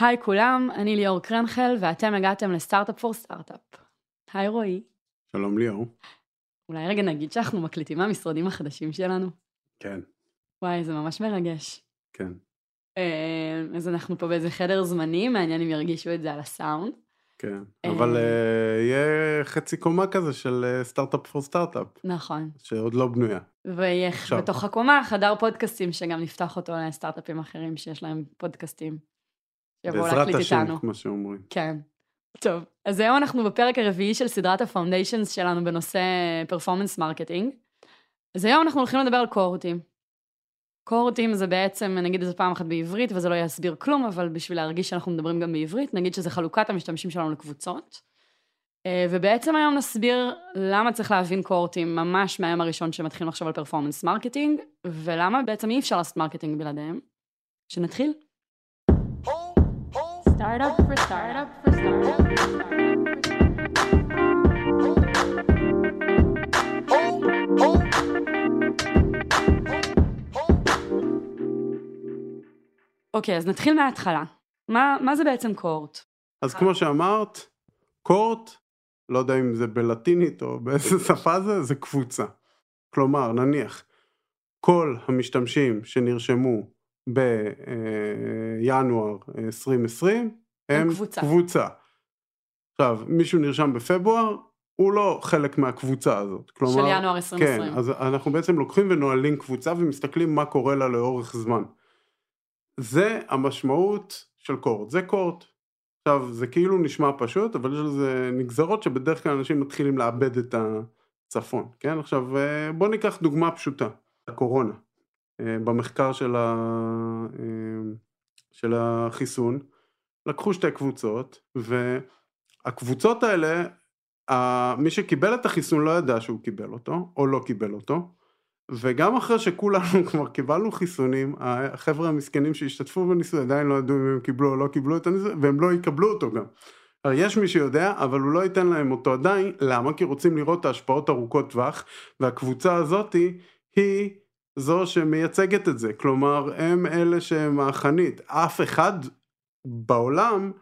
היי כולם, אני ליאור קרנחל ואתם הגעתם לסטארט-אפ פור סטארט-אפ. היי רועי. שלום ליאור. אולי רגע נגיד שאנחנו מקליטים מהמשרדים החדשים שלנו? כן. וואי, זה ממש מרגש. כן. אה, אז אנחנו פה באיזה חדר זמני, מעניין אם ירגישו את זה על הסאונד. כן, אה. אבל אה, יהיה חצי קומה כזה של סטארט-אפ פור סטארט-אפ, נכון. שעוד לא בנויה. ויהיה. בתוך הקומה חדר פודקאסטים שגם נפתח אותו לסטארט-אפים אחרים שיש להם פודקאסטים. שיבואו בעזרת להקליט השם, איתנו. כמו שאומרים. כן. טוב, אז היום אנחנו בפרק הרביעי של סדרת ה foundations שלנו בנושא performance marketing. אז היום אנחנו הולכים לדבר על קוהורטים. קוהורטים זה בעצם, נגיד את זה פעם אחת בעברית, וזה לא יסביר כלום, אבל בשביל להרגיש שאנחנו מדברים גם בעברית, נגיד שזה חלוקת המשתמשים שלנו לקבוצות. אה, ובעצם היום נסביר למה צריך להבין קוהורטים ממש מהיום הראשון שמתחילים לחשוב על performance marketing, ולמה בעצם אי אפשר לעשות marketing בלעדיהם. שנתחיל. Startup for startup for startup. אוקיי, אז נתחיל מההתחלה. מה, מה זה בעצם קורט? אז כמו שאמרת, קורט, לא יודע אם זה בלטינית או באיזה שפה זה, זה קבוצה. כלומר, נניח, כל המשתמשים שנרשמו בינואר 2020 הם הם קבוצה. קבוצה. עכשיו, מישהו נרשם בפברואר, הוא לא חלק מהקבוצה הזאת. כלומר, של ינואר 2020. כן, אז אנחנו בעצם לוקחים ונועלים קבוצה ומסתכלים מה קורה לה לאורך זמן. זה המשמעות של קורט, זה קורט. עכשיו, זה כאילו נשמע פשוט, אבל יש לזה נגזרות שבדרך כלל אנשים מתחילים לאבד את הצפון, כן? עכשיו, אה, בוא ניקח דוגמה פשוטה, הקורונה. אה, במחקר של, ה... אה, של החיסון, לקחו שתי קבוצות, והקבוצות האלה, מי שקיבל את החיסון לא ידע שהוא קיבל אותו, או לא קיבל אותו, וגם אחרי שכולנו כבר קיבלנו חיסונים, החבר'ה המסכנים שהשתתפו בניסוי עדיין לא ידעו אם הם קיבלו או לא קיבלו את הניסוי, והם לא יקבלו אותו גם. יש מי שיודע, אבל הוא לא ייתן להם אותו עדיין, למה? כי רוצים לראות את ההשפעות ארוכות טווח, והקבוצה הזאתי היא זו שמייצגת את זה, כלומר הם אלה שהם החנית, אף אחד בעולם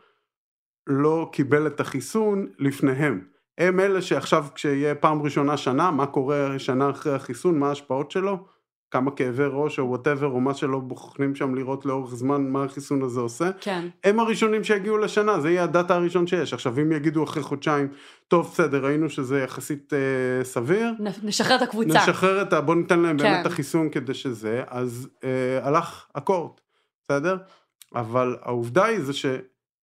לא קיבל את החיסון לפניהם. הם אלה שעכשיו כשיהיה פעם ראשונה שנה, מה קורה שנה אחרי החיסון, מה ההשפעות שלו, כמה כאבי ראש או whatever או מה שלא בוחנים שם לראות לאורך זמן מה החיסון הזה עושה, כן. הם הראשונים שיגיעו לשנה, זה יהיה הדאטה הראשון שיש. עכשיו אם יגידו אחרי חודשיים, טוב בסדר, ראינו שזה יחסית אה, סביר, נשחרר את הקבוצה. נשחרר את ה... בוא ניתן להם כן. באמת את החיסון כדי שזה, אז אה, הלך ה cohort, בסדר? אבל העובדה היא זה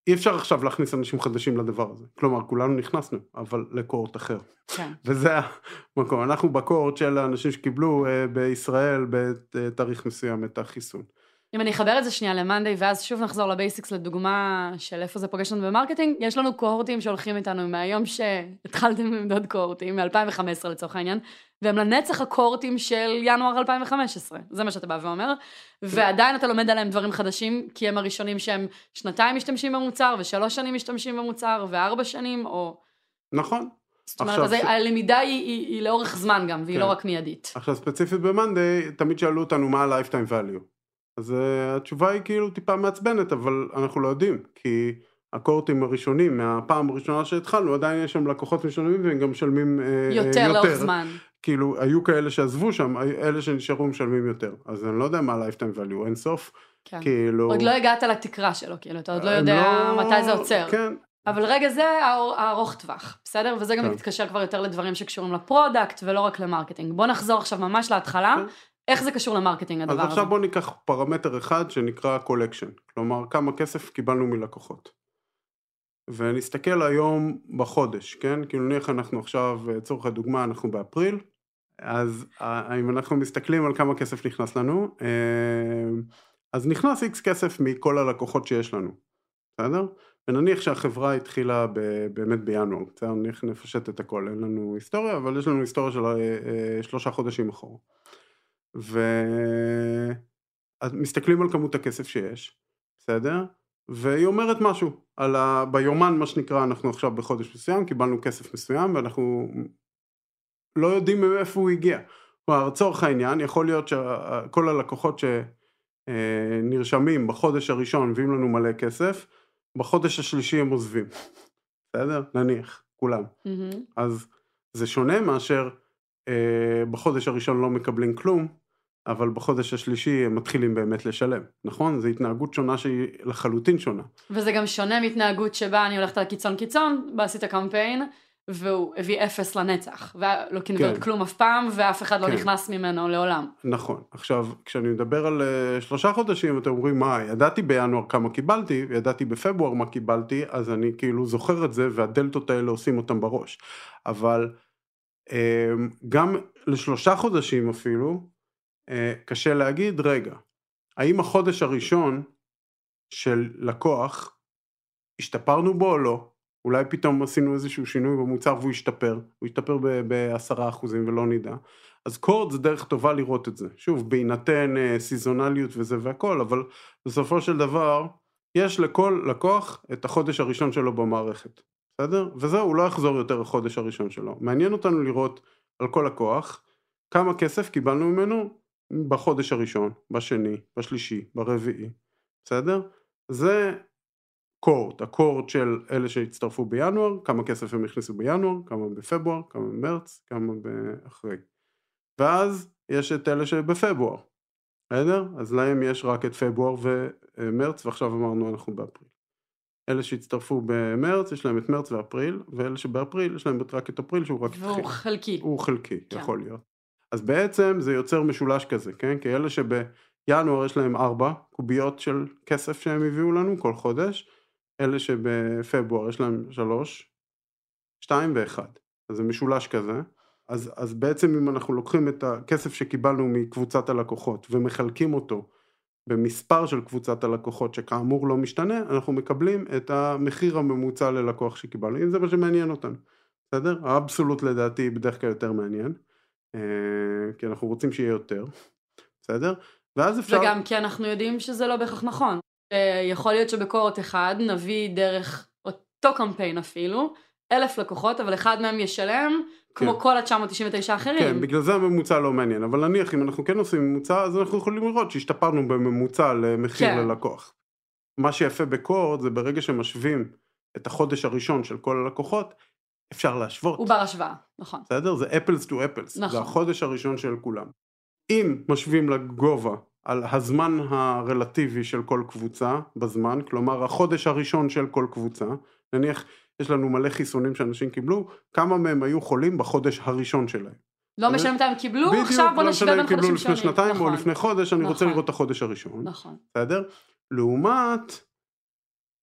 שאי אפשר עכשיו להכניס אנשים חדשים לדבר הזה. כלומר, כולנו נכנסנו, אבל ל cohort אחר. כן. וזה המקום. אנחנו ב cohort של האנשים שקיבלו אה, בישראל בתאריך מסוים את החיסון. אם אני אחבר את זה שנייה למאנדיי, ואז שוב נחזור ל basics לדוגמה של איפה זה פוגש לנו ב marketing, יש לנו קוהורטים שהולכים איתנו מהיום שהתחלתם למדוד קוהורטים, מ-2015 לצורך העניין, והם לנצח הקוהורטים של ינואר 2015, זה מה שאתה בא ואומר, ועדיין אתה לומד עליהם דברים חדשים, כי הם הראשונים שהם שנתיים משתמשים במוצר, ושלוש שנים משתמשים במוצר, וארבע שנים, או... נכון. זאת אומרת, עכשיו אז ש- הלמידה היא, היא, היא לאורך זמן גם, והיא כן. לא רק מיידית. עכשיו ספציפית במאנדיי, תמיד שאלו אותנו מה ה-lifetime value. אז uh, התשובה היא כאילו טיפה מעצבנת, אבל אנחנו לא יודעים, כי הקורטים הראשונים, מהפעם הראשונה שהתחלנו, עדיין יש שם לקוחות משלמים והם גם משלמים uh, יותר לאורך זמן. כאילו, היו כאלה שעזבו שם, אלה שנשארו משלמים יותר. אז אני לא יודע מה ה-lifetime value, אין סוף. כן. כאילו... עוד לא הגעת לתקרה שלו, כאילו, אתה עוד לא יודע לא- מתי זה עוצר. כן, אבל רגע, זה הארוך טווח, בסדר? וזה גם כן. מתקשר כבר יותר לדברים שקשורים ל product ולא רק ל marketing. בוא נחזור עכשיו ממש להתחלה, כן. איך זה קשור ל marketing הדבר אז הזה. עכשיו בוא ניקח פרמטר אחד שנקרא collection, כלומר כמה כסף קיבלנו מלקוחות. ונסתכל היום בחודש, כן? כאילו נניח אנחנו עכשיו, לצורך הדוגמה, אנחנו באפריל, אז אה, אם אנחנו מסתכלים על כמה כסף נכנס לנו, אה, אז נכנס איקס כסף מכל הלקוחות שיש לנו, בסדר? ונניח שהחברה התחילה ב, באמת בינואר, בסדר? נניח נפשט את הכל, אין לנו היסטוריה, אבל יש לנו היסטוריה של אה, שלושה חודשים אחורה. ו... אז מסתכלים על כמות הכסף שיש, בסדר? והיא אומרת משהו על ה... ביומן מה שנקרא אנחנו עכשיו בחודש מסוים קיבלנו כסף מסוים ואנחנו לא יודעים מאיפה הוא הגיע. כלומר לצורך העניין יכול להיות שכל הלקוחות שנרשמים בחודש הראשון מביאים לנו מלא כסף בחודש השלישי הם עוזבים. בסדר? נניח, כולם. מהמם. אז זה שונה מאשר אה, בחודש הראשון לא מקבלים כלום, אבל בחודש השלישי הם מתחילים באמת לשלם, נכון? זו התנהגות שונה שהיא לחלוטין שונה. וזה גם שונה מהתנהגות שבה אני הולכת על קיצון קיצון, בה עשית קמפיין, והוא הביא אפס לנצח, ולא קינברט כן. כלום אף פעם, ואף אחד לא כן. נכנס ממנו לעולם. נכון. עכשיו, כשאני מדבר על uh, שלושה חודשים, אתם אומרים, מה, ידעתי בינואר כמה קיבלתי, ידעתי בפברואר מה קיבלתי, אז אני כאילו זוכר את זה, והדלתות האלה עושים אותם בראש. אבל um, גם לשלושה חודשים אפילו, קשה להגיד, רגע, האם החודש הראשון של לקוח, השתפרנו בו או לא? אולי פתאום עשינו איזשהו שינוי במוצר והוא השתפר, הוא השתפר בעשרה אחוזים ולא נדע. אז קורד זה דרך טובה לראות את זה. שוב, בהינתן אה, סיזונליות וזה והכל, אבל בסופו של דבר, יש לכל לקוח את החודש הראשון שלו במערכת, בסדר? וזהו, הוא לא יחזור יותר לחודש הראשון שלו. מעניין אותנו לראות על כל לקוח כמה כסף קיבלנו ממנו בחודש הראשון, בשני, בשלישי, ברביעי, בסדר? זה קורט, הקורט של אלה שהצטרפו בינואר, כמה כסף הם הכניסו בינואר, כמה בפברואר, כמה במרץ, כמה באחרי. ואז יש את אלה שבפברואר, בסדר? אז להם יש רק את פברואר ומרץ, ועכשיו אמרנו אנחנו באפריל. אלה שהצטרפו במרץ, יש להם את מרץ ואפריל, ואלה שבאפריל יש להם רק את אפריל שהוא רק והוא התחיל. חלקי. הוא חלקי, כן. יכול להיות. אז בעצם זה יוצר משולש כזה, כן? כי אלה שבינואר יש להם ארבע קוביות של כסף שהם הביאו לנו כל חודש, אלה שבפברואר יש להם שלוש, שתיים ואחד. אז זה משולש כזה. אז, אז בעצם אם אנחנו לוקחים את הכסף שקיבלנו מקבוצת הלקוחות ומחלקים אותו במספר של קבוצת הלקוחות שכאמור לא משתנה, אנחנו מקבלים את המחיר הממוצע ללקוח שקיבלנו, אם זה מה שמעניין אותנו, בסדר? האבסולוט לדעתי בדרך כלל יותר מעניין, כי אנחנו רוצים שיהיה יותר, בסדר? ואז אפשר... וגם כי אנחנו יודעים שזה לא בהכרח נכון. אה, יכול להיות שבקורות אחד נביא דרך אותו קמפיין אפילו, אלף לקוחות, אבל אחד מהם ישלם כמו כן. כל ה-999 האחרים. כן, בגלל זה הממוצע לא מעניין, אבל נניח אם אנחנו כן עושים ממוצע, אז אנחנו יכולים לראות שהשתפרנו בממוצע למחיר כן. ללקוח. מה שיפה בקורד זה ברגע שמשווים את החודש הראשון של כל הלקוחות, אפשר להשוות. הוא בר השוואה, נכון. בסדר? זה אפלס טו אפלס. נכון. זה החודש הראשון של כולם. אם משווים לגובה על הזמן הרלטיבי של כל קבוצה בזמן, כלומר החודש הראשון של כל קבוצה, נניח יש לנו מלא חיסונים שאנשים קיבלו, כמה מהם היו חולים בחודש הראשון שלהם. לא משנה מתי הם קיבלו, בדיוק, עכשיו בוא לא נשווה משנה בין אם קיבלו חודשים לפני שונים. שנתיים או נכון, לפני חודש, אני רוצה נכון. לראות את החודש הראשון, נכון. בסדר? לעומת,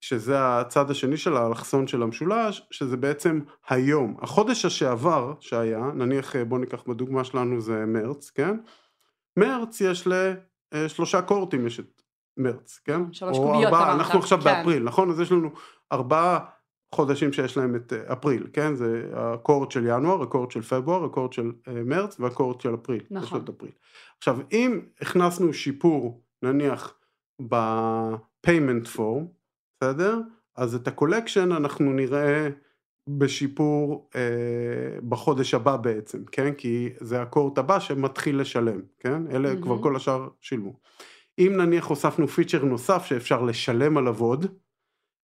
שזה הצד השני של האלכסון של המשולש, שזה בעצם היום. החודש שעבר שהיה, נניח בוא ניקח בדוגמה שלנו זה מרץ, כן? מרץ יש לשלושה קוהורטים יש את מרץ, כן? שלוש או קוביות, ארבעה, אמרת, אנחנו עכשיו כן. באפריל, נכון? אז יש לנו ארבעה חודשים שיש להם את אה, אפריל, כן? זה ה cohort של ינואר, ה cohort של פברואר, ה cohort של אה, מרץ וה cohort של אפריל. יש נכון. לו את אפריל. עכשיו, אם הכנסנו שיפור, נניח, ב-payment form, בסדר? אז את ה collection אנחנו נראה בשיפור אה, בחודש הבא בעצם, כן? כי זה ה cohort הבא שמתחיל לשלם, כן? אלה מהמם. כבר כל השאר שילמו. אם נניח הוספנו פיצ'ר נוסף שאפשר לשלם עליו עוד,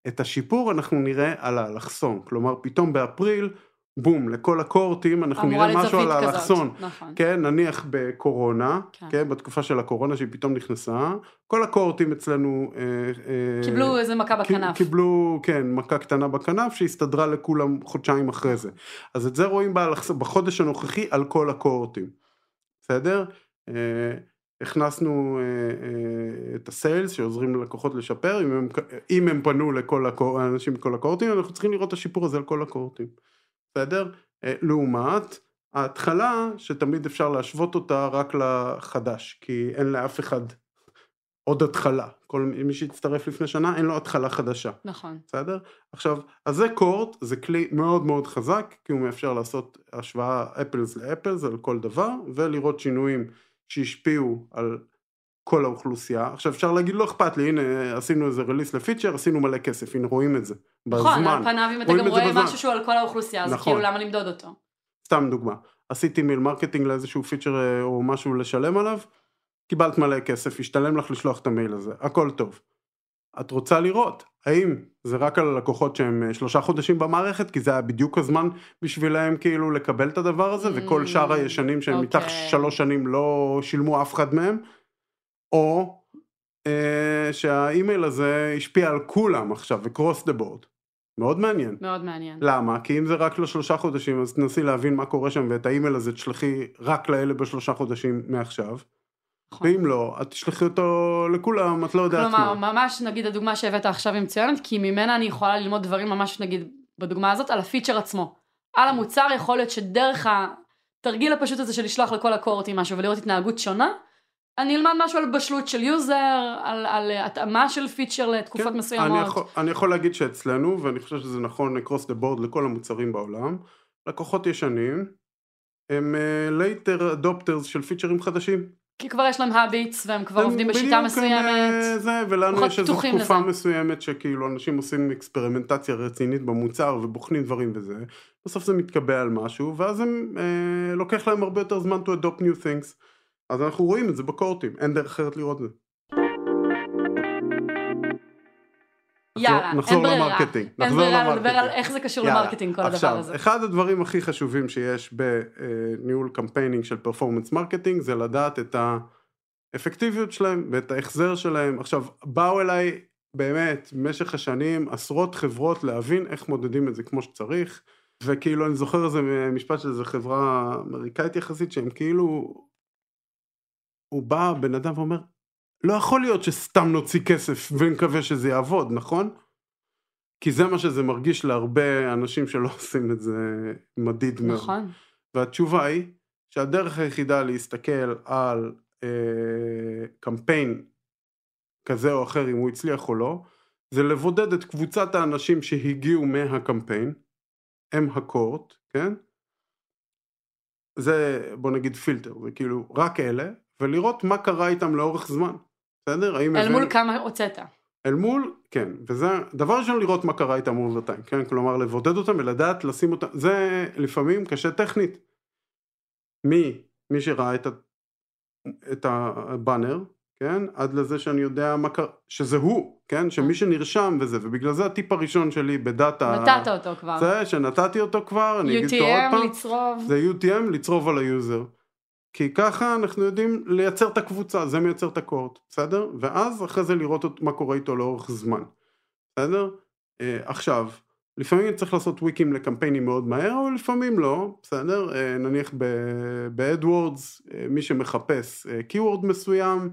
את השיפור אנחנו נראה על האלכסון, כלומר פתאום באפריל, בום, לכל הקורטים אנחנו נראה משהו על האלכסון. נכון. כן, נניח בקורונה, כן. כן, בתקופה של הקורונה שהיא פתאום נכנסה, כל הקורטים אצלנו אה, אה, קיבלו איזה מכה בכנף. קיבלו, כן, מכה קטנה בכנף שהסתדרה לכולם חודשיים אחרי זה. אז את זה רואים באלכס- בחודש הנוכחי על כל הקורטים, בסדר? אה, הכנסנו אה, אה, את הסיילס שעוזרים ללקוחות לשפר, אם הם, אם הם פנו לכל הקור, מכל הקורטים, אנחנו צריכים לראות את השיפור הזה על כל הקורטים, בסדר? אה, לעומת ההתחלה שתמיד אפשר להשוות אותה רק לחדש, כי אין לאף אחד עוד התחלה, כל מי שהצטרף לפני שנה אין לו התחלה חדשה, נכון. בסדר? עכשיו, אז זה קורט, זה כלי מאוד מאוד חזק, כי הוא מאפשר לעשות השוואה אפלס לאפלס על כל דבר, ולראות שינויים שהשפיעו על כל האוכלוסייה. עכשיו אפשר להגיד לא אכפת לי, הנה עשינו איזה release ל feature, עשינו מלא כסף, הנה רואים את זה, נכון, בזמן. על פניו אם אתה גם רואה בזמן. משהו שהוא על כל האוכלוסייה, אז נכון. כאילו למה למדוד אותו? סתם דוגמה, עשיתי mail marketing לאיזשהו feature אה, או משהו לשלם עליו, קיבלת מלא כסף, השתלם לך לשלוח את המייל הזה, הכל טוב. את רוצה לראות, האם זה רק על הלקוחות שהם אה, שלושה חודשים במערכת, כי זה היה בדיוק הזמן בשבילם כאילו לקבל את הדבר הזה, וכל Mm, שאר הישנים שהם מתחת אוקיי. שלוש שנים לא שילמו אף אחד מהם, או אה, שהאימייל הזה השפיע על כולם עכשיו, ו-cross the board. מאוד מעניין. מאוד מעניין. למה? כי אם זה רק לשלושה חודשים, אז תנסי להבין מה קורה שם, ואת האימייל הזה תשלחי רק לאלה בשלושה חודשים מעכשיו. נכון. ואם לא, את תשלחי אותו לכולם, את לא יודעת כלומר, מה. ממש נגיד הדוגמה שהבאת עכשיו היא מצוינת, כי ממנה אני יכולה ללמוד דברים ממש נגיד בדוגמה הזאת על ה feature עצמו. על המוצר יכול להיות שדרך התרגיל הפשוט הזה של לשלוח לכל הקוהורטים משהו ולראות התנהגות שונה, אני אלמד משהו על בשלות של user, על, על התאמה של feature לתקופות כן, מסוימות. אני יכול, אני יכול להגיד שאצלנו, ואני חושב שזה נכון across the board לכל המוצרים בעולם, לקוחות ישנים הם uh, later adopters של פיצ'רים חדשים. כי כבר יש להם habits והם כבר הם עובדים בשיטה מסוימת. אה, זה, ולנו יש איזו תקופה לזה. מסוימת שכאילו אנשים עושים אקספרימנטציה רצינית במוצר ובוחנים דברים וזה, בסוף זה מתקבע על משהו, ואז הם, אה, לוקח להם הרבה יותר זמן to adopt new things. אז אנחנו רואים את זה בקוהורטים, אין דרך אחרת לראות את זה. יאללה, נחזור אין ברירה. ל marketing, אין ברירה לדבר. על איך זה קשור יאללה, ל marketing כל הדבר עכשיו, הזה. אחד הדברים הכי חשובים שיש בניהול campaigning של performance marketing זה לדעת את האפקטיביות שלהם ואת ההחזר שלהם. עכשיו, באו אליי באמת במשך השנים עשרות חברות להבין איך מודדים את זה כמו שצריך, וכאילו אני זוכר איזה משפט של איזה חברה אמריקאית יחסית שהם כאילו, הוא בא בן אדם ואומר, לא יכול להיות שסתם נוציא כסף ונקווה שזה יעבוד, נכון? כי זה מה שזה מרגיש להרבה אנשים שלא עושים את זה מדיד מאוד. נכון. והתשובה היא שהדרך היחידה להסתכל על אה, קמפיין כזה או אחר, אם הוא הצליח או לא, זה לבודד את קבוצת האנשים שהגיעו מהקמפיין, הם ה cohort, כן? זה בוא נגיד פילטר, זה כאילו רק אלה, ולראות מה קרה איתם לאורך זמן, בסדר? האם אל מול כמה הוצאת. אל מול, כן, וזה דבר ראשון לראות מה קרה איתם over time, כן, כלומר לבודד אותם ולדעת לשים אותם, זה לפעמים קשה טכנית. מי, מי שראה את, ה, את הבאנר, כן, עד לזה שאני יודע מה קרה, שזה הוא, כן, שמי שנרשם וזה, ובגלל זה הטיפ הראשון שלי ב data, נתת אותו כבר. זה שנתתי אותו כבר, אני אגיד אותו עוד UTM, פעם, לצרוב. זה UTM לצרוב על ה user. כי ככה אנחנו יודעים לייצר את הקבוצה, זה מייצר את ה cohort, בסדר? ואז אחרי זה לראות מה קורה איתו לאורך זמן, בסדר? אה, עכשיו, לפעמים צריך לעשות וויקים לקמפיינים מאוד מהר, אבל לפעמים לא, בסדר? אה, נניח ב AdWords, מי שמחפש keyword מסוים,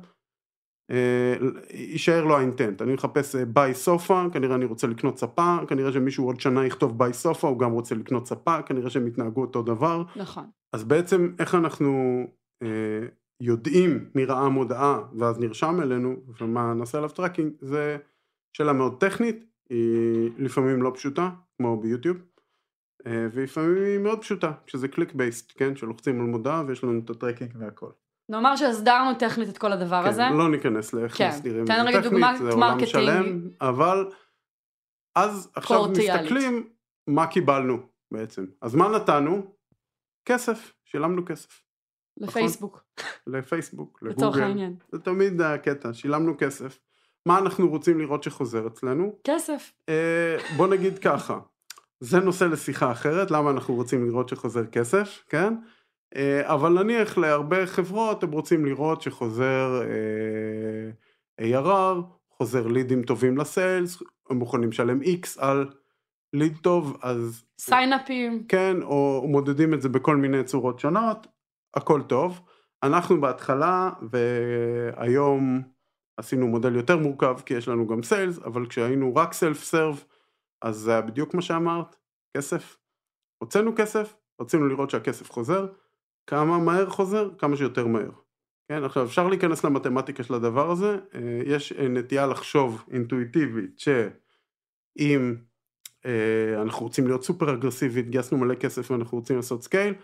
אה, יישאר לו ה intent, אני מחפש אה, buy sofa, כנראה אני רוצה לקנות ספה, כנראה שמישהו עוד שנה יכתוב buy sofa, הוא גם רוצה לקנות ספה, כנראה שהם יתנהגו אותו דבר, נכון. אז בעצם איך אנחנו אה, יודעים מי ראה מודעה ואז נרשם אלינו ומה נעשה עליו tracking זה שאלה מאוד טכנית, היא לפעמים לא פשוטה כמו ב YouTube אה, ולפעמים היא מאוד פשוטה שזה click based, כן, שלוחצים על מודעה ויש לנו את ה tracking והכל. נאמר שהסדרנו טכנית את כל הדבר הזה. כן, לא ניכנס לאיך כן, מסדירים את זה טכנית, דוגמת זה עולם marketing. שלם, אבל אז עכשיו קוהורטיאלית. מסתכלים מה קיבלנו בעצם. אז מה נתנו? כסף, שילמנו כסף. לפייסבוק, לפייסבוק, לצורך לגוגל, העניין. זה תמיד הקטע, שילמנו כסף. מה אנחנו רוצים לראות שחוזר אצלנו? כסף. אה, בוא נגיד ככה, זה נושא לשיחה אחרת, למה אנחנו רוצים לראות שחוזר כסף, כן? אה, אבל נניח להרבה חברות הם רוצים לראות שחוזר אה, ARR, חוזר לידים טובים לסיילס, הם מוכנים לשלם X על ליד טוב, אז סיינאפים. כן, או מודדים את זה בכל מיני צורות שונות, הכל טוב. אנחנו בהתחלה, והיום עשינו מודל יותר מורכב, כי יש לנו גם סיילס, אבל כשהיינו רק סלף סרב, אז זה היה בדיוק מה שאמרת, כסף. הוצאנו כסף, רצינו לראות שהכסף חוזר, כמה מהר חוזר? כמה שיותר מהר. כן, עכשיו אפשר להיכנס למתמטיקה של הדבר הזה, אה, יש אה, נטייה לחשוב אינטואיטיבית שאם אנחנו רוצים להיות סופר אגרסיבית, גייסנו מלא כסף ואנחנו רוצים לעשות scale,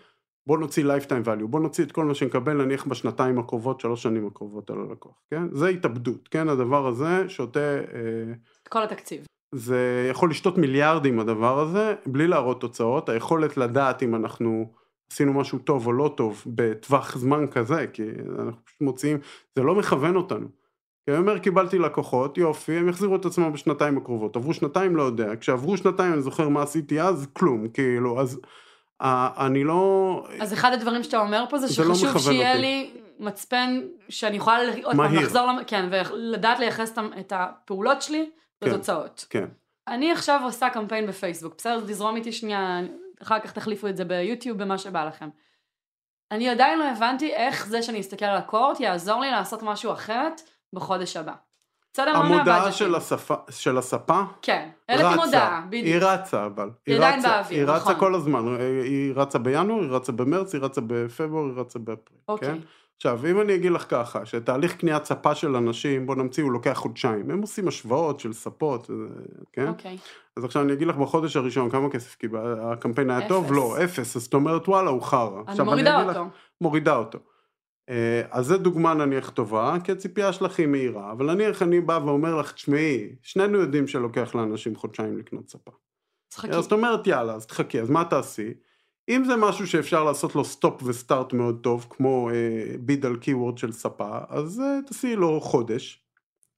בוא נוציא lifetime value, בוא נוציא את כל מה שנקבל נניח בשנתיים הקרובות, שלוש שנים הקרובות על הלקוח, כן? זה התאבדות, כן? הדבר הזה שותה, אה, כל התקציב. זה יכול לשתות מיליארדים הדבר הזה, בלי להראות תוצאות, היכולת לדעת אם אנחנו עשינו משהו טוב או לא טוב בטווח זמן כזה, כי אנחנו פשוט מוציאים, זה לא מכוון אותנו. כי אני אומר, קיבלתי לקוחות, יופי, הם יחזירו את עצמם בשנתיים הקרובות. עברו שנתיים, לא יודע. כשעברו שנתיים, אני זוכר מה עשיתי אז, כלום, כאילו, אז אה, אני לא... אז אחד הדברים שאתה אומר פה זה זה לא שחשוב מכוון שיהיה אותי. לי מצפן שאני יכולה עוד פעם. לחזור, למ- כן, ולדעת לייחס את- הפעולות שלי כן. לתוצאות. כן, אני עכשיו עושה קמפיין בפייסבוק, בסדר? תזרום איתי שנייה, אחר כך תחליפו את זה ביוטיוב, במה שבא לכם. אני עדיין לא הבנתי איך זה שאני אסתכל על הקורט יעזור לי לעשות משהו אחרת בחודש הבא. בסדר? לא המודעה. של, השפה, של הספה כן, העליתי מודעה, היא בדיוק. רצה אבל. היא עדיין באוויר, היא רצה נכון. כל הזמן, היא רצה בינואר, היא רצה במרץ, היא רצה בפברואר, היא רצה באפריל. אוקיי. כן? עכשיו, אם אני אגיד לך ככה, שתהליך קניית ספה של אנשים, בוא נמציא, הוא לוקח חודשיים. הם עושים השוואות של ספות, אה, כן? אוקיי. אז עכשיו אני אגיד לך בחודש הראשון כמה כסף קיבל, הקמפיין היה טוב? אפס. לא, אפס, אז זאת אומרת וואלה הוא חרא. אני מורידה לך- אותו. מורידה אותו. אה, אז זה דוגמה נניח טובה, כי הציפייה שלך היא מהירה, אבל נניח אני בא ואומר לך, תשמעי, שנינו יודעים שלוקח לאנשים חודשיים לקנות ספה. צחקי. אז את אומרת יאללה, אז תחכי, אז מה תעשי? אם זה משהו שאפשר לעשות לו stop ו start מאוד טוב, כמו אה, bid על keyword של ספה, אז אה, תעשי לו חודש,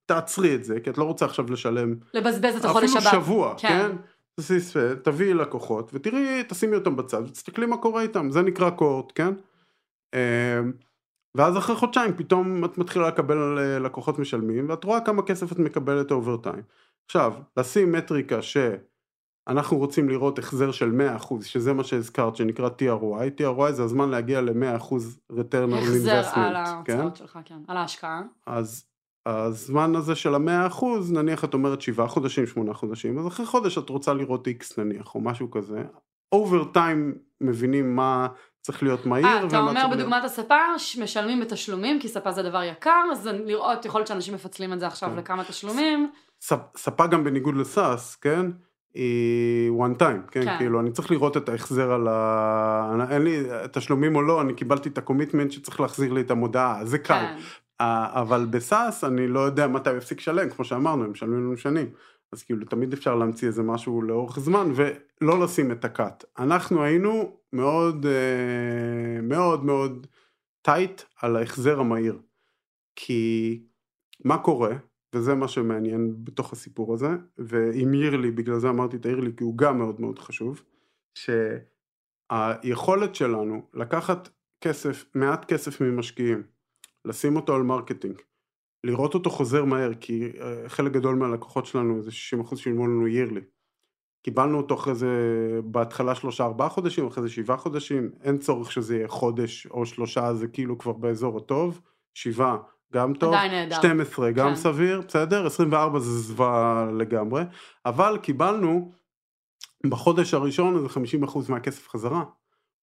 תעצרי את זה, כי את לא רוצה עכשיו לשלם לבזבז את החודש אפילו הבא. שבוע, כן. כן? תעשי תביאי לקוחות, ותראי, תשימי אותם בצד, ותסתכלי מה קורה איתם, זה נקרא cohort, כן? אה, ואז אחרי חודשיים פתאום את מתחילה לקבל אה, לקוחות משלמים, ואת רואה כמה כסף את מקבלת over time. עכשיו, לשים מטריקה שאנחנו רוצים לראות החזר של 100%, שזה מה שהזכרת, שנקרא TROI, TROI זה הזמן להגיע ל-100% return on החזר investment, על כן? ההוצאות שלך, כן. על ההשקעה. אז הזמן הזה של המאה אחוז, נניח את אומרת שבעה חודשים, שמונה חודשים, אז אחרי חודש את רוצה לראות איקס נניח, או משהו כזה. אובר טיים מבינים מה צריך להיות מהיר. אה, אתה אומר בדוגמת הספה, משלמים בתשלומים, כי ספה זה דבר יקר, אז לראות, יכול להיות שאנשים מפצלים את זה עכשיו כן. לכמה תשלומים. ספ- ספה גם בניגוד ל SaaS, כן? היא one time, כן? כן. כאילו, אני צריך לראות את ההחזר על ה... אין לי תשלומים או לא, אני קיבלתי את ה commitment שצריך להחזיר לי את המודעה, זה קל. כן. אבל ב SaaS אני לא יודע מתי הוא יפסיק לשלם, כמו שאמרנו, הם משלמים לנו שנים. אז כאילו תמיד אפשר להמציא איזה משהו לאורך זמן ולא לשים את ה cut. אנחנו היינו מאוד אה, מאוד מאוד tight על ההחזר המהיר. כי מה קורה, וזה מה שמעניין בתוך הסיפור הזה, ועם yearly, בגלל זה אמרתי את ה yearly, כי הוא גם מאוד מאוד חשוב, שהיכולת שלנו לקחת כסף, מעט כסף ממשקיעים, לשים אותו על marketing, לראות אותו חוזר מהר, כי אה, חלק גדול מהלקוחות שלנו, איזה 60% שילמו לנו yearly. קיבלנו אותו אחרי זה, בהתחלה שלושה ארבעה חודשים, אחרי זה שבעה חודשים, אין צורך שזה יהיה חודש או שלושה, זה כאילו כבר באזור הטוב, שבעה גם טוב, עדיין נהדר. 12 גם כן. סביר, בסדר, 24 זה זוועה לגמרי, אבל קיבלנו בחודש הראשון איזה 50% מהכסף חזרה.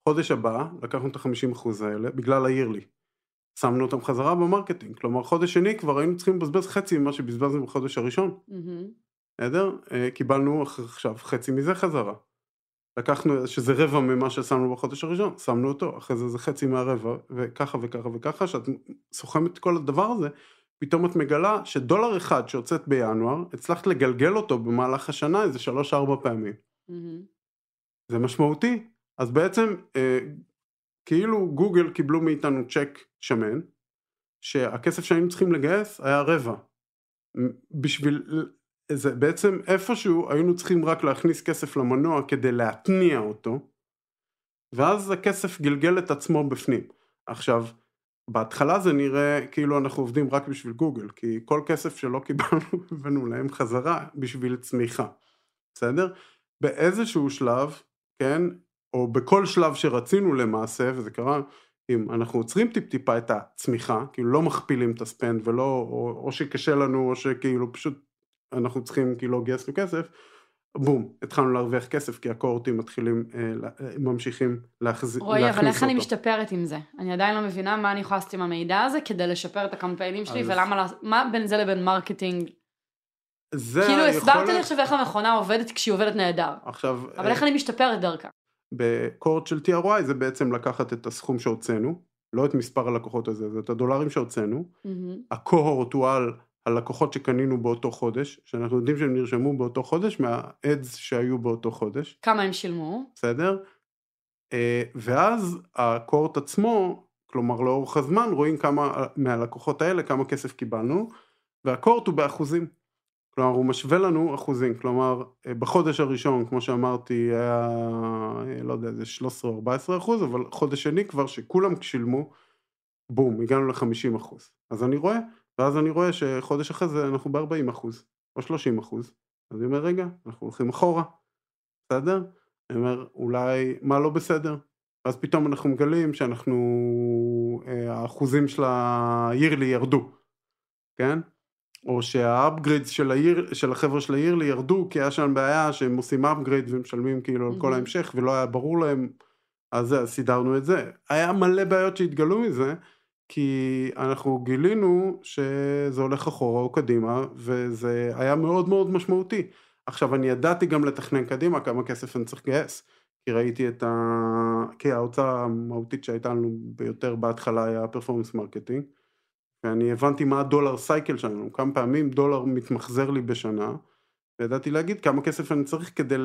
חודש הבא לקחנו את ה-50% האלה בגלל ה-early. שמנו אותם חזרה במרקטינג, כלומר חודש שני כבר היינו צריכים לבזבז חצי ממה שבזבזנו בחודש הראשון. בסדר? אה, קיבלנו עכשיו חצי מזה חזרה. לקחנו, שזה רבע ממה ששמנו בחודש הראשון, שמנו אותו, אחרי זה זה חצי מהרבע, וככה וככה וככה, שאת סוכמת את כל הדבר הזה, פתאום את מגלה שדולר אחד שהוצאת בינואר, הצלחת לגלגל אותו במהלך השנה איזה שלוש-ארבע פעמים. מהמם. זה משמעותי. אז בעצם, אה, כאילו גוגל קיבלו מאיתנו צ'ק שמן, שהכסף שהיינו צריכים לגייס היה רבע. בשביל, זה בעצם איפשהו היינו צריכים רק להכניס כסף למנוע כדי להתניע אותו, ואז הכסף גלגל את עצמו בפנים. עכשיו, בהתחלה זה נראה כאילו אנחנו עובדים רק בשביל גוגל, כי כל כסף שלא קיבלנו הבאנו להם חזרה בשביל צמיחה, בסדר? באיזשהו שלב, כן, או בכל שלב שרצינו למעשה, וזה קרה, אם אנחנו עוצרים טיפ טיפה את הצמיחה, כאילו לא מכפילים את הספנד ולא, או, או שקשה לנו, או שכאילו פשוט אנחנו צריכים כאילו לגייס לו כסף, בום, התחלנו להרוויח כסף כי הקוהורטים מתחילים, אה, אה, ממשיכים להחז... רואי, להכניס אבל איך אני אותו. משתפרת עם זה? אני עדיין לא מבינה מה אני יכולה לעשות עם המידע הזה כדי לשפר את הקמפיינים שלי, אז- ולמה, מה בין זה לבין מרקטינג? זה כאילו הסברת לי עכשיו איך המכונה עובדת כשהיא עובדת נהדר. עכשיו, אבל אה, איך אני משתפרת דרכה? בקוהורט של TRY זה בעצם לקחת את הסכום שהוצאנו, לא את מספר הלקוחות הזה, זה את הדולרים שהוצאנו, מהמם. הקוהורט הוא על הלקוחות שקנינו באותו חודש, שאנחנו יודעים שהם נרשמו באותו חודש, מהאדס שהיו באותו חודש, כמה הם שילמו? בסדר? אה, ואז הקורט עצמו, כלומר לאורך הזמן, רואים כמה מהלקוחות האלה, כמה כסף קיבלנו, והקורט הוא באחוזים. כלומר, הוא משווה לנו אחוזים, כלומר, אה, בחודש הראשון, כמו שאמרתי, היה, אה, לא יודע, איזה 13 או 14 אחוז, אבל חודש שני כבר שכולם שילמו, בום, הגענו ל-50 אחוז. אז אני רואה, ואז אני רואה שחודש אחרי זה אנחנו ב-40 אחוז, או 30 אחוז. אז אני אומר, רגע, אנחנו הולכים אחורה, בסדר? אני אומר, אולי, מה לא בסדר? ואז פתאום אנחנו מגלים שאנחנו, אה, האחוזים של ה-yearly ירדו, כן? או שהאפגרידס של, העיר, של החבר'ה של העיר ירדו, כי היה שם בעיה שהם עושים אפגריד ומשלמים כאילו על כל ההמשך, ולא היה ברור להם, אז סידרנו את זה. היה מלא בעיות שהתגלו מזה, כי אנחנו גילינו שזה הולך אחורה או קדימה, וזה היה מאוד מאוד משמעותי. עכשיו, אני ידעתי גם לתכנן קדימה כמה כסף אני צריך לגייס, כי ראיתי את ה... כי ההוצאה המהותית שהייתה לנו ביותר בהתחלה היה performance marketing. ואני הבנתי מה הדולר cycle שלנו, כמה פעמים דולר מתמחזר לי בשנה, וידעתי להגיד כמה כסף אני צריך כדי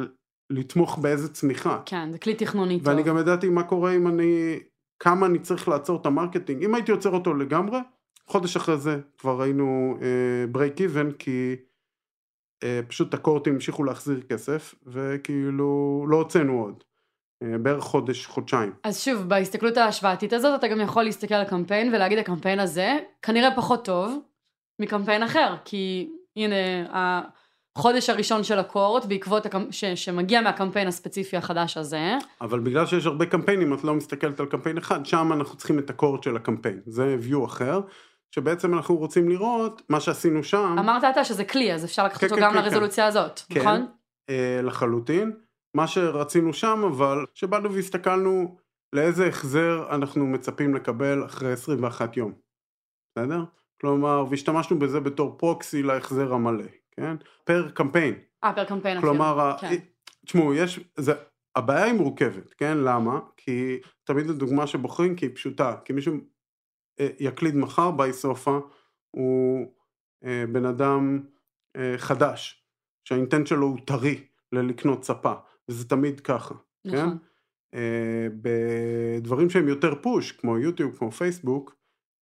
לתמוך באיזה צמיחה. כן, זה כלי תכנוני טוב. ואני גם ידעתי מה קורה אם אני, כמה אני צריך לעצור את המרקטינג. אם הייתי עוצר אותו לגמרי, חודש אחרי זה כבר היינו break uh, even, כי uh, פשוט הקוהורטים המשיכו להחזיר כסף, וכאילו לא הוצאנו עוד. אה, בערך חודש, חודשיים. אז שוב, בהסתכלות ההשוואתית הזאת, אתה גם יכול להסתכל על קמפיין ולהגיד הקמפיין הזה כנראה פחות טוב מקמפיין אחר, כי הנה החודש הראשון של הקורט בעקבות הקמפ... ש... שמגיע מהקמפיין הספציפי החדש הזה. אבל בגלל שיש הרבה קמפיינים, את לא מסתכלת על קמפיין אחד, שם אנחנו צריכים את הקורט של הקמפיין, זה view אחר. שבעצם אנחנו רוצים לראות מה שעשינו שם. אמרת אתה שזה כלי, אז אפשר לקחת כן, אותו כן, גם כן, לרזולוציה כן. הזאת, כן, נכון? אה, לחלוטין. מה שרצינו שם אבל, שבאנו והסתכלנו לאיזה החזר אנחנו מצפים לקבל אחרי 21 יום, בסדר? כלומר, והשתמשנו בזה בתור proxy להחזר המלא, כן? פר קמפיין. אה, פר קמפיין כלומר, אפילו, כן. תשמעו, יש, זה, הבעיה היא מורכבת, כן? למה? כי תמיד הדוגמה שבוחרים כי היא פשוטה, כי מישהו אה, יקליד מחר buy sofa, הוא אה, בן אדם אה, חדש, שה-intent שלו הוא טרי ללקנות ספה. וזה תמיד ככה, כן? נכון. כן? Uh, בדברים שהם יותר push, כמו יוטיוב, כמו פייסבוק,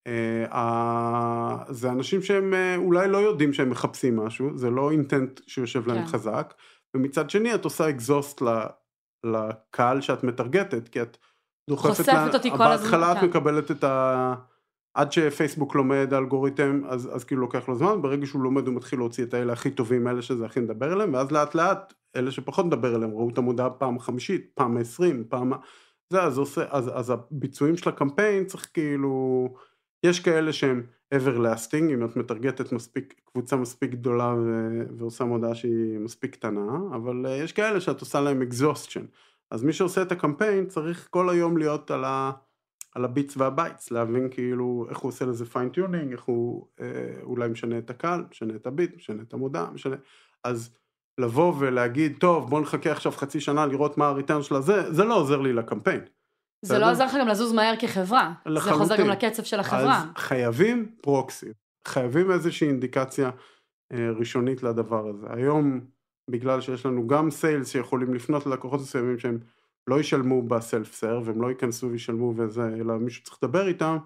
uh, uh, זה אנשים שהם uh, אולי לא יודעים שהם מחפשים משהו, זה לא אינטנט שיושב להם כן. חזק, ומצד שני את עושה אקזוסט לקהל שאת מטרגטת, כי את דוחפת, חושפת לה, אותי כל הזמן, בהתחלה את כן. מקבלת את ה... עד שפייסבוק לומד אלגוריתם אז, אז כאילו לוקח לו זמן, ברגע שהוא לומד הוא מתחיל להוציא את האלה הכי טובים, אלה שזה הכי נדבר אליהם, ואז לאט לאט אלה שפחות נדבר אליהם ראו את המודעה פעם חמישית, פעם עשרים, פעם... זה אז עושה, אז, אז הביצועים של הקמפיין צריך כאילו, יש כאלה שהם everlasting, אם את מטרגטת מספיק, קבוצה מספיק גדולה ו, ועושה מודעה שהיא מספיק קטנה, אבל uh, יש כאלה שאת עושה להם exhaustion, אז מי שעושה את הקמפיין צריך כל היום להיות על ה... על ה-bids וה-bids, להבין כאילו איך הוא עושה לזה fine-tuning, איך הוא אה, אולי משנה את הקהל, משנה את ה-bid, משנה את המודעה, משנה, אז לבוא ולהגיד, טוב, בוא נחכה עכשיו חצי שנה לראות מה הריטרן של הזה, זה לא עוזר לי לקמפיין. זה לא עוזר לך גם לזוז מהר כחברה, לחלוטין. זה חוזר גם לקצב של החברה. אז חייבים פרוקסי, חייבים איזושהי אינדיקציה אה, ראשונית לדבר הזה. היום, בגלל שיש לנו גם סיילס שיכולים לפנות ללקוחות מסוימים שהם לא ישלמו בסלף סרב, הם לא ייכנסו וישלמו וזה, אלא מישהו צריך לדבר איתם,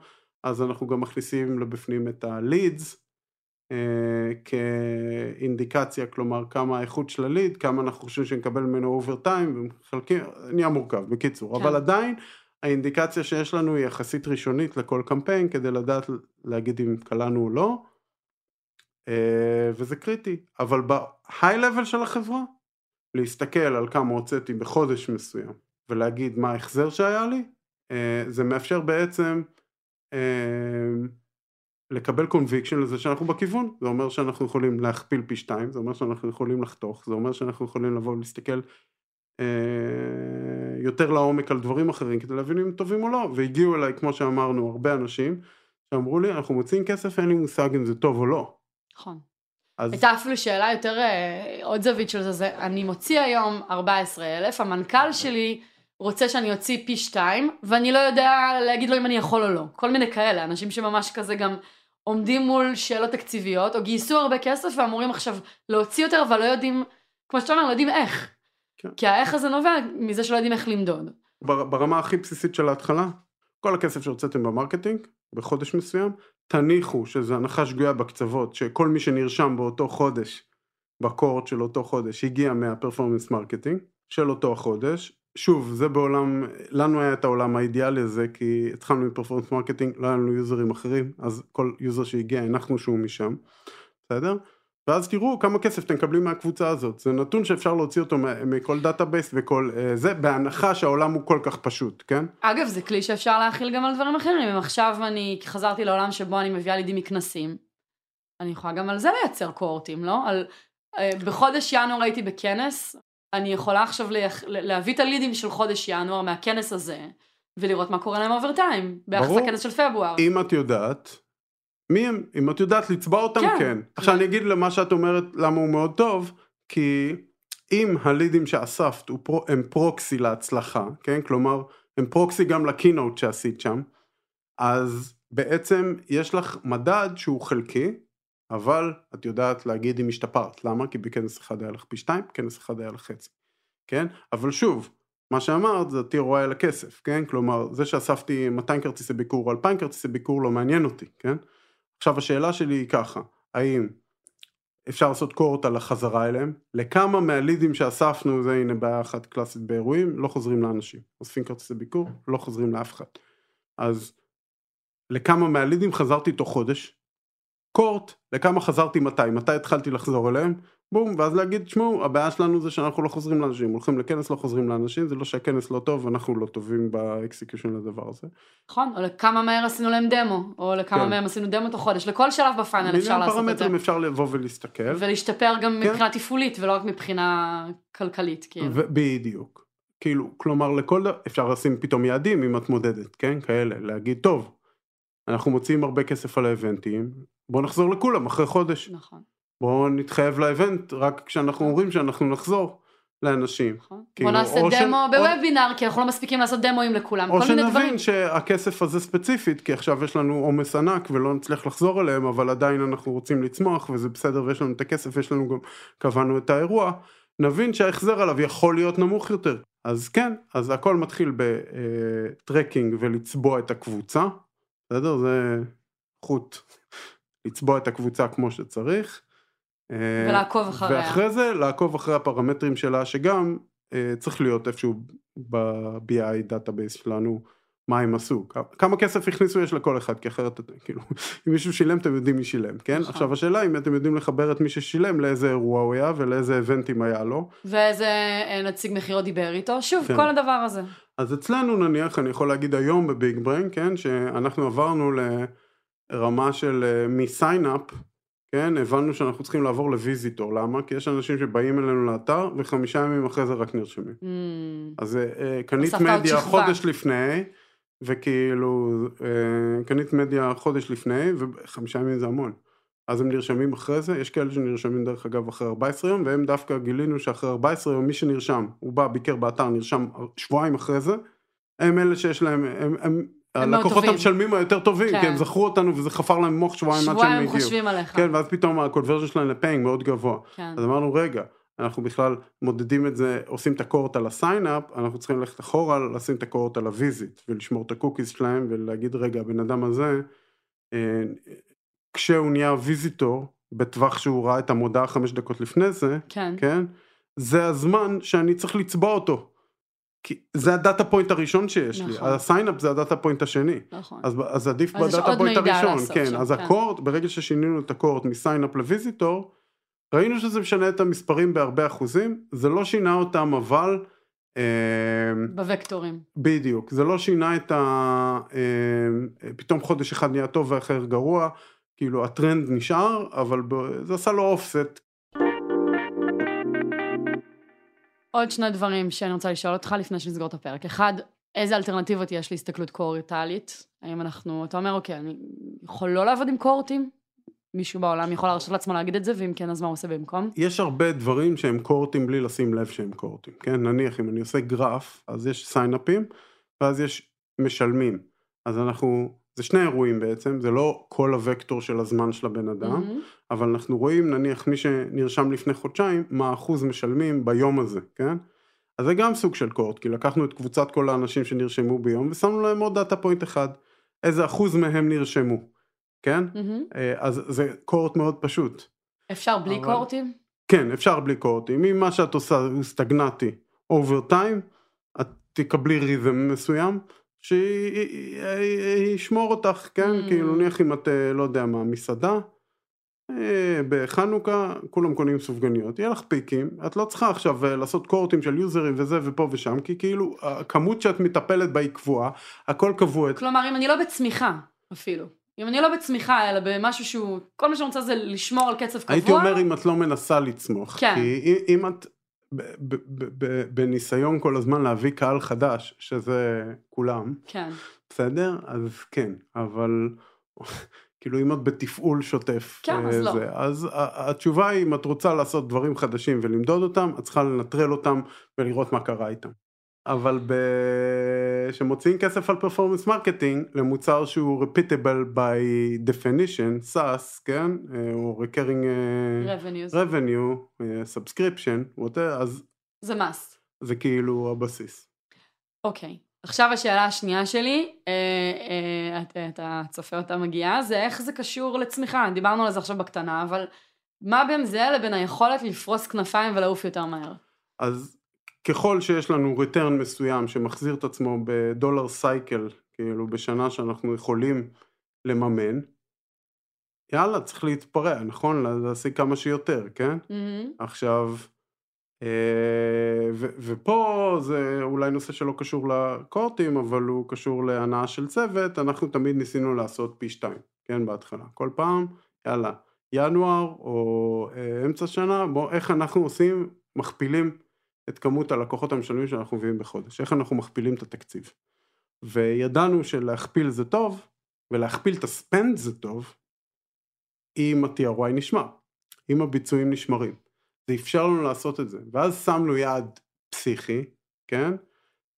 אז אנחנו גם מכניסים לבפנים את הלידס כאינדיקציה, כלומר כמה האיכות של הליד, כמה אנחנו חושבים שנקבל ממנו over time, ומחלקים, נהיה מורכב, בקיצור, כן. אבל עדיין האינדיקציה שיש לנו היא יחסית ראשונית לכל קמפיין, כדי לדעת להגיד אם קלענו או לא, אה, וזה קריטי, אבל ב-high level של החברה, להסתכל על כמה הוצאתי בחודש מסוים, ולהגיד מה ההחזר שהיה לי, אה, זה מאפשר בעצם אה, לקבל קונביקשן לזה שאנחנו בכיוון, זה אומר שאנחנו יכולים להכפיל פי שתיים, זה אומר שאנחנו יכולים לחתוך, זה אומר שאנחנו יכולים לבוא ולהסתכל אה, יותר לעומק על דברים אחרים כדי להבין אם טובים או לא, והגיעו אליי כמו שאמרנו הרבה אנשים שאמרו לי אנחנו מוצאים כסף אין לי מושג אם זה טוב או לא. נכון. אז... הייתה אפילו שאלה יותר, עוד זווית של זה, אני מוציא היום 14,000, המנכ"ל שלי רוצה שאני אוציא פי שתיים, ואני לא יודע להגיד לו אם אני יכול או לא. כל מיני כאלה, אנשים שממש כזה גם עומדים מול שאלות תקציביות, או גייסו הרבה כסף ואמורים עכשיו להוציא יותר, אבל לא יודעים, כמו שאתה אומר, לא יודעים איך. כן. כי האיך הזה נובע מזה שלא יודעים איך למדוד. ברמה הכי בסיסית של ההתחלה, כל הכסף שהוצאתם במרקטינג, בחודש מסוים, תניחו שזו הנחה שגויה בקצוות, שכל מי שנרשם באותו חודש, בקוהורט של אותו חודש, הגיע מה-performance marketing של אותו החודש. שוב, זה בעולם, לנו היה את העולם האידיאלי הזה, כי התחלנו מ-performance marketing, לא היה לנו users אחרים, אז כל user שהגיע, הנחנו שהוא משם, בסדר? ואז תראו כמה כסף אתם מקבלים מהקבוצה הזאת. זה נתון שאפשר להוציא אותו מכל database וכל uh, זה, בהנחה שהעולם הוא כל כך פשוט, כן? אגב, זה כלי שאפשר להחיל גם על דברים אחרים. אם עכשיו אני חזרתי לעולם שבו אני מביאה לידים מכנסים, אני יכולה גם על זה לייצר קוהורטים, לא? על, uh, בחודש ינואר הייתי בכנס, אני יכולה עכשיו לה, להביא את הלידים של חודש ינואר מהכנס הזה, ולראות מה קורה להם over time, ביחס לכנס של פברואר. אם את יודעת, מי הם? אם את יודעת לצבע אותם, כן. כן. עכשיו אני אגיד למה שאת אומרת למה הוא מאוד טוב, כי אם הלידים שאספת הם proxy להצלחה, כן? כלומר, הם proxy גם ל-keynote שעשית שם, אז בעצם יש לך מדד שהוא חלקי, אבל את יודעת להגיד אם השתפרת. למה? כי בכנס אחד היה לך פי שתיים, בכנס אחד היה לך חצי. כן? אבל שוב, מה שאמרת זה רואה על הכסף, כן? כלומר, זה שאספתי 200 כרטיסי ביקור או 2,000 כרטיסי ביקור לא מעניין אותי, כן? עכשיו השאלה שלי היא ככה, האם אפשר לעשות קורט על החזרה אליהם? לכמה מהלידים שאספנו, זה הנה בעיה אחת קלאסית באירועים, לא חוזרים לאנשים. אוספים כרטיסי ביקור, לא חוזרים לאף אחד. אז לכמה מהלידים חזרתי תוך חודש? קוהורט, לכמה חזרתי מתי? מתי התחלתי לחזור אליהם? בום, ואז להגיד, תשמעו, הבעיה שלנו זה שאנחנו לא חוזרים לאנשים, הולכים לכנס, לא חוזרים לאנשים, זה לא שהכנס לא טוב, אנחנו לא טובים באקסקיושן לדבר הזה. נכון, או לכמה מהר עשינו להם דמו, או לכמה כן. מהם עשינו דמו תוך חודש, לכל שלב ב-funnel אפשר לעשות את זה. מיליון פרמטרים אפשר לבוא ולהסתכל. ולהשתפר גם כן. מבחינה תפעולית, ולא רק מבחינה כלכלית, כאילו. בדיוק. כאילו, כלומר, לכל דבר, אפשר לשים פתאום יעדים אם את מודדת, כן? כאלה, להגיד, טוב, אנחנו מוציאים הרבה כסף על האבנטים, בואו נחזור לכולם אחרי חודש. נכון. בואו נתחייב לאבנט רק כשאנחנו אומרים שאנחנו נחזור לאנשים. נכון. כאילו, בוא נעשה דמו ש... בוובינר, או... כי אנחנו לא מספיקים לעשות דמוים לכולם, או שנבין שהכסף הזה ספציפית, כי עכשיו יש לנו עומס ענק ולא נצליח לחזור אליהם, אבל עדיין אנחנו רוצים לצמוח וזה בסדר ויש לנו את הכסף, יש לנו גם, קבענו את האירוע, נבין שההחזר עליו יכול להיות נמוך יותר. אז כן, אז הכל מתחיל ב-tracking ולצבוע את הקבוצה, בסדר? זה חוט, לצבוע את הקבוצה כמו שצריך. ולעקוב אחריה. ואחרי זה לעקוב אחרי הפרמטרים שלה שגם אה, צריך להיות איפשהו ב-BI database שלנו מה הם עשו, כמה כסף הכניסו יש לכל אחד, כי אחרת כאילו אם מישהו שילם אתם יודעים מי שילם, כן? נכון. עכשיו השאלה אם אתם יודעים לחבר את מי ששילם לאיזה אירוע הוא היה ולאיזה eventים היה לו. ואיזה אה, נציג מכירות דיבר איתו, שוב כן. כל הדבר הזה. אז אצלנו נניח אני יכול להגיד היום בביג בריין, כן, שאנחנו עברנו לרמה של אה, up כן, הבנו שאנחנו צריכים לעבור לוויזיטור, למה? כי יש אנשים שבאים אלינו לאתר וחמישה ימים אחרי זה רק נרשמים. Mm. אז uh, קנית מדיה חודש לפני, וכאילו, uh, קנית מדיה חודש לפני, וחמישה ימים זה המון. אז הם נרשמים אחרי זה, יש כאלה שנרשמים דרך אגב אחרי 14 יום, והם דווקא גילינו שאחרי 14 יום מי שנרשם, הוא בא, ביקר באתר, נרשם שבועיים אחרי זה, הם אלה שיש להם, הם, הם הלקוחות המשלמים היותר טובים, כן. כי הם זכרו אותנו וזה חפר להם מוח שבועיים עד שהם הגיעו. שבועיים חושבים עליך. כן, ואז פתאום ה conversion שלהם ל paying מאוד גבוה. כן. אז אמרנו, רגע, אנחנו בכלל מודדים את זה, עושים את ה cohort על ה signup, אנחנו צריכים ללכת אחורה, לשים את ה cohort על ה visit, ולשמור את ה cookies שלהם, ולהגיד, רגע, הבן אדם הזה, אה, כשהוא נהיה visitor, בטווח שהוא ראה את המודעה חמש דקות לפני זה, כן. כן? זה הזמן שאני צריך לצבוע אותו. כי זה ה data point הראשון שיש נכון. לי, ה signup זה ה data point השני, נכון. אז, אז עדיף אז ב data point הראשון, כן, שם, אז כן. ה cohort, ברגע ששינינו את ה cohort מ signup ל visitor, ראינו שזה משנה את המספרים בהרבה אחוזים, זה לא שינה אותם אבל... אה, בווקטורים. בדיוק, זה לא שינה את ה... אה, פתאום חודש אחד נהיה טוב ואחר גרוע, כאילו הטרנד נשאר, אבל זה עשה לו אופסט, עוד שני דברים שאני רוצה לשאול אותך לפני שנסגור את הפרק. אחד, איזה אלטרנטיבות יש להסתכלות קורטלית? האם אנחנו, אתה אומר, אוקיי, אני יכול לא לעבוד עם קורטים? מישהו בעולם יכול להרשות לעצמו להגיד את זה, ואם כן, אז מה הוא עושה במקום? יש הרבה דברים שהם קורטים בלי לשים לב שהם קורטים, כן? נניח אם אני עושה גרף, אז יש סיינאפים, ואז יש משלמים. אז אנחנו זה שני אירועים בעצם, זה לא כל הוקטור של הזמן של הבן אדם, mm-hmm. אבל אנחנו רואים נניח מי שנרשם לפני חודשיים, מה אחוז משלמים ביום הזה, כן? אז זה גם סוג של cohort, כי לקחנו את קבוצת כל האנשים שנרשמו ביום ושמנו להם עוד data point אחד. איזה אחוז מהם נרשמו, כן? מהמם. אה, אז זה cohort מאוד פשוט. אפשר בלי אבל- cohortים? כן, אפשר בלי cohortים. אם מה שאת עושה הוא סטגננטי אובר טיים, את תקבלי ריזם מסוים שישמור אותך, כן? Mm. כאילו נניח אם את, אה, לא יודע מה, מסעדה, אה, בחנוכה כולם קונים סופגניות, יהיה לך פיקים, את לא צריכה עכשיו אה, לעשות קורטים של יוזרים וזה ופה ושם, כי כאילו הכמות שאת מטפלת בה היא קבועה, הכל קבוע, כלומר, אם אני לא בצמיחה, אפילו. אם אני לא בצמיחה, אלא במשהו שהוא, כל מה שאני רוצה זה לשמור על קצב קבוע. הייתי אומר אם את לא מנסה לצמוח, כן. כי אם- אם את ב- ב- ב- בניסיון כל הזמן להביא קהל חדש, שזה כולם, כן. בסדר? אז כן, אבל כאילו אם את בתפעול שוטף, כן, אה, אז לא. זה, אז ה- התשובה היא אם את רוצה לעשות דברים חדשים ולמדוד אותם, את צריכה לנטרל אותם ולראות מה קרה איתם. אבל כשמוציאים כסף על performance marketing למוצר שהוא repeatable buy definition, SAS, כן? אה, או recurring אה, revenues. revenue, אה, subscription, whatever, אז זה must. זה כאילו הבסיס. אוקיי. עכשיו השאלה השנייה שלי, אה, את- אתה צופה אותה מגיעה, זה איך זה קשור לצמיחה. דיברנו על זה עכשיו בקטנה, אבל מה בין זה לבין היכולת לפרוס כנפיים ולעוף יותר מהר? אז ככל שיש לנו return מסוים שמחזיר את עצמו בדולר סייקל, כאילו בשנה שאנחנו יכולים לממן, יאללה, צריך להתפרע, נכון? להשיג כמה שיותר, כן? מהמם. עכשיו, אה, ו- ופה זה אולי נושא שלא קשור לקורטים, אבל הוא קשור להנאה של צוות, אנחנו תמיד ניסינו לעשות פי שתיים, כן, בהתחלה. כל פעם, יאללה, ינואר או אה, אמצע שנה, בוא, איך אנחנו עושים, מכפילים את כמות הלקוחות המשלמים שאנחנו מביאים בחודש, איך אנחנו מכפילים את התקציב. וידענו שלהכפיל זה טוב, ולהכפיל את הספנד זה טוב, אם ה-TRY נשמר, אם הביצועים נשמרים. זה אפשר לנו לעשות את זה. ואז שמנו יעד פסיכי, כן?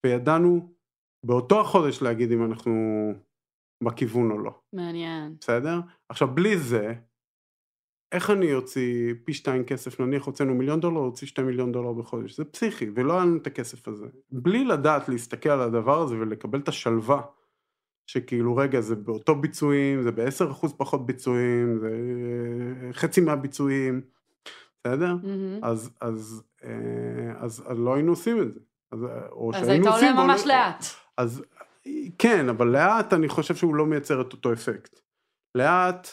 וידענו באותו החודש להגיד אם אנחנו בכיוון או לא, מעניין. בסדר? עכשיו בלי זה, איך אני אוציא פי שתיים כסף, נניח הוצאנו מיליון דולר, הוציא שתי מיליון דולר בחודש, זה פסיכי, ולא היה לנו את הכסף הזה. בלי לדעת להסתכל על הדבר הזה ולקבל את השלווה, שכאילו רגע זה באותו ביצועים, זה ב-10% פחות ביצועים, זה חצי מהביצועים, בסדר? מהמם. אז, אז, אה, אז, אז לא היינו עושים את זה. אז, אה, או אז היית עולה או ממש לא- לאט. אז כן, אבל לאט אני חושב שהוא לא מייצר את אותו אפקט. לאט,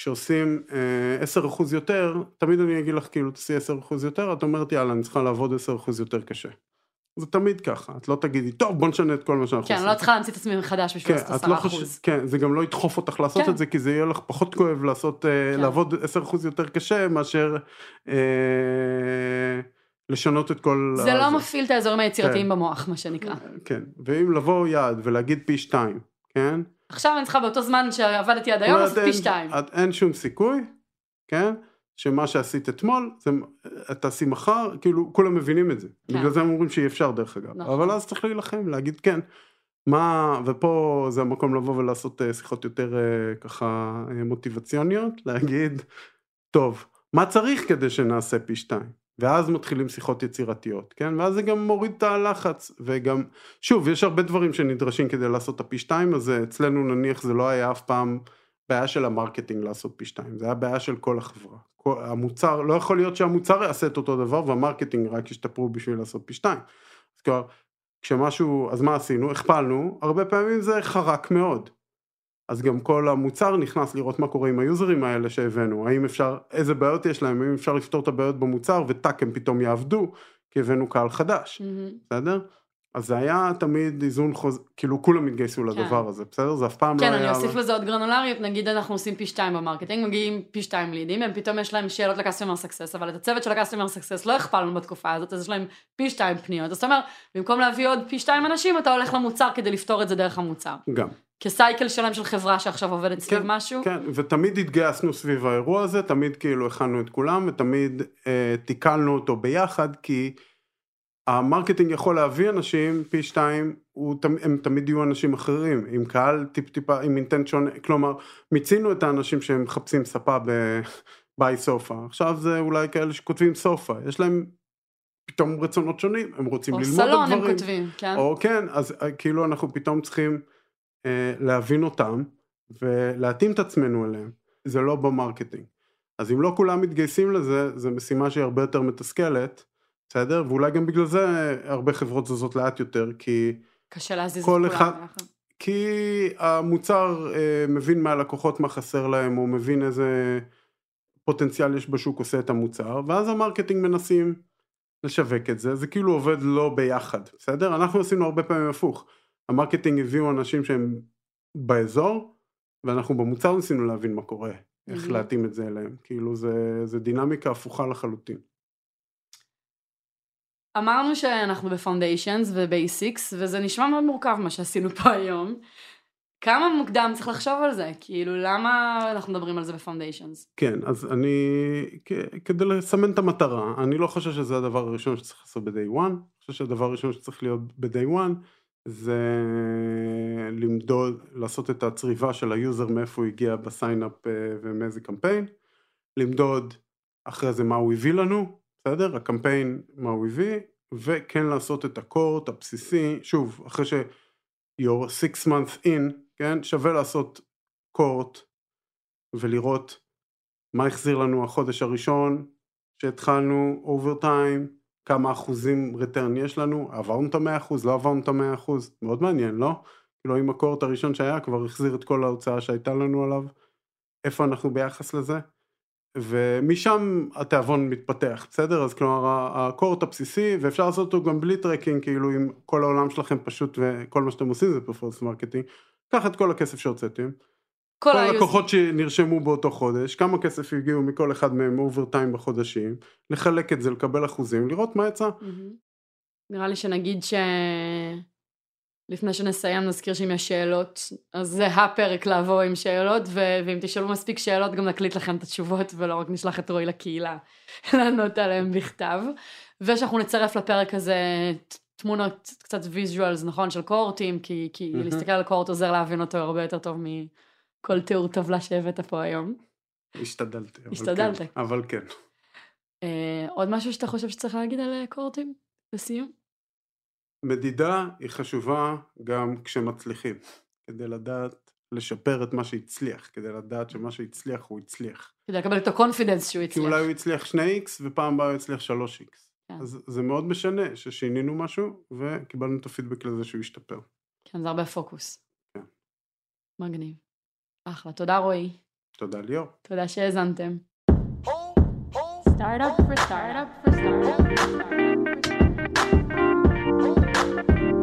כשעושים אה, 10% יותר, תמיד אני אגיד לך כאילו תעשי 10% יותר, את אומרת יאללה אני צריכה לעבוד 10% יותר קשה. זה תמיד ככה, את לא תגידי טוב בוא נשנה את כל מה שאנחנו כן, עושים. אני לא צריכה להמציא את עצמי מחדש בשביל כן, לעשות את לא עשרה חושב, אחוז. כן, זה גם לא ידחוף אותך לעשות כן. את זה, כי זה יהיה לך פחות כואב לעשות, אה, כן. לעבוד 10% יותר קשה מאשר אה, לשנות את כל... זה לא. מפעיל את האזורים היצירתיים כן. במוח, מה שנקרא. כן, ואם לבוא יעד ולהגיד פי שתיים, כן? עכשיו אני צריכה באותו זמן שעבדתי עד היום, אז פי שתיים. את- אין שום סיכוי, כן? שמה שעשית אתמול, זה, את תעשי מחר, כאילו כולם מבינים את זה. כן. בגלל זה הם אומרים שאי אפשר דרך אגב. נכון. אבל אז צריך להילחם, להגיד כן. מה, ופה זה המקום לבוא ולעשות אה, שיחות יותר אה, ככה אה, מוטיבציוניות, להגיד, טוב, מה צריך כדי שנעשה פי שתיים? ואז מתחילים שיחות יצירתיות, כן? ואז זה גם מוריד את הלחץ, וגם, שוב, יש הרבה דברים שנדרשים כדי לעשות את הפי שתיים, אז אה, אצלנו נניח זה לא היה אף פעם בעיה של ה marketing לעשות פי שתיים, זה היה בעיה של כל החברה. כל, המוצר, לא יכול להיות שהמוצר יעשה את אותו דבר וה marketing רק ישתפרו בשביל לעשות פי שתיים. אז כבר, כשמשהו, אז מה עשינו? הכפלנו, הרבה פעמים זה חרק מאוד. אז גם כל המוצר נכנס לראות מה קורה עם היוזרים האלה שהבאנו, האם אפשר, איזה בעיות יש להם, האם אפשר לפתור את הבעיות במוצר ו טאק הם פתאום יעבדו, כי הבאנו קהל חדש, מהמם. בסדר? אז זה היה תמיד איזון חוז... כאילו כולם התגייסו לדבר הזה, בסדר? זה אף פעם כן, לא אני היה... אוסיף לזה עוד גרנולריות, נגיד אנחנו עושים פי שתיים ב marketing, מגיעים פי שתיים לידים, הם פתאום יש להם שאלות ל customer success, אבל את הצוות של ה customer success לא הכפלנו בתקופה הזאת, אז יש להם פי שתיים פניות, אז אתה אומר, במקום להביא עוד פי שתיים אנשים, אתה הולך למוצר כדי לפתור את זה דרך המוצר. גם. כ cycle שלם של חברה שעכשיו עובדת סביב כן, משהו. כן, ותמיד התגייסנו סביב האירוע הזה, תמיד כאילו הכנו את כולם, ותמיד אה, טיקלנו אותו ביחד, כי ה marketing יכול להביא אנשים פי שתיים, הוא, הם תמיד יהיו אנשים אחרים, עם קהל טיפ טיפה, עם intent שונה, כלומר, מיצינו את האנשים שהם מחפשים ספה ב- buy sofa, עכשיו זה אולי כאלה שכותבים sofa, יש להם פתאום רצונות שונים, הם רוצים או ללמוד על סלון דברים. הם כותבים, כן? או כן, אז אה, כאילו אנחנו פתאום צריכים להבין אותם ולהתאים את עצמנו אליהם, זה לא ב marketing. אז אם לא כולם מתגייסים לזה, זו משימה שהיא הרבה יותר מתסכלת, בסדר? ואולי גם בגלל זה הרבה חברות זזות לאט יותר, כי... קשה להזיז את כולם אחד... כי המוצר אה, מבין מהלקוחות מה חסר להם, הוא מבין איזה פוטנציאל יש בשוק עושה את המוצר, ואז ה marketing מנסים לשווק את זה, זה כאילו עובד לא ביחד, בסדר? אנחנו עשינו הרבה פעמים הפוך, ה marketing הביאו אנשים שהם באזור, ואנחנו במוצר ניסינו להבין מה קורה, איך mm-hmm. להתאים את זה אליהם, כאילו זה, זה דינמיקה הפוכה לחלוטין. אמרנו שאנחנו ב foundations ו basics, וזה נשמע מאוד מורכב מה שעשינו פה היום. כמה מוקדם צריך לחשוב על זה? כאילו, למה אנחנו מדברים על זה ב foundations? כן, אז אני, כדי לסמן את המטרה, אני לא חושב שזה הדבר הראשון שצריך לעשות ב day one, אני חושב שהדבר הראשון שצריך להיות ב day one זה למדוד, לעשות את הצריבה של ה user מאיפה הוא הגיע ב signup אה, ומאיזה קמפיין, למדוד אחרי זה מה הוא הביא לנו, בסדר? הקמפיין, מה הוא הביא, וכן לעשות את ה cohort הבסיסי, שוב, אחרי ש- you're six months in, כן? שווה לעשות cohort ולראות מה החזיר לנו החודש הראשון שהתחלנו over time, כמה אחוזים return יש לנו, עברנו את המאה אחוז, לא עברנו את המאה אחוז, מאוד מעניין, לא? כאילו אם ה cohort הראשון שהיה כבר החזיר את כל ההוצאה שהייתה לנו עליו, איפה אנחנו ביחס לזה? ומשם התיאבון מתפתח, בסדר? אז כלומר ה cohort הבסיסי, ואפשר לעשות אותו גם בלי tracking, כאילו אם כל העולם שלכם פשוט וכל מה שאתם עושים זה performance marketing, קח את כל הכסף שהוצאתם, כל, כל הלקוחות שנרשמו באותו חודש, כמה כסף הגיעו מכל אחד מהם over time בחודשים, לחלק את זה, לקבל אחוזים, לראות מה יצא. נראה לי שנגיד ש... לפני שנסיים נזכיר שאם יש שאלות, אז זה הפרק לעבור עם שאלות, ו- ואם תשאלו מספיק שאלות גם נקליט לכם את התשובות, ולא רק נשלח את רועי לקהילה לענות עליהן בכתב. ושאנחנו נצרף לפרק הזה תמונות קצת visuals, נכון, של cohort ים, כי, כי mm-hmm. להסתכל על cohort עוזר להבין אותו הרבה יותר טוב מכל תיאור טבלה שהבאת פה היום. השתדלתי. השתדלת. כן, אבל כן. Uh, עוד משהו שאתה חושב שצריך להגיד על cohort ים לסיום? מדידה היא חשובה גם כשמצליחים, כדי לדעת לשפר את מה שהצליח, כדי לדעת שמה שהצליח הוא הצליח. כדי לקבל את ה confidence שהוא הצליח. כי אולי הוא הצליח 2x ופעם הבאה הוא הצליח 3x. כן. אז זה מאוד משנה ששינינו משהו וקיבלנו את הפידבק לזה שהוא השתפר. כן, זה הרבה פוקוס. כן. מגניב. אחלה. תודה רועי. תודה ליאור. תודה שהאזנתם. Startup for startup for startup for startup. Thank you.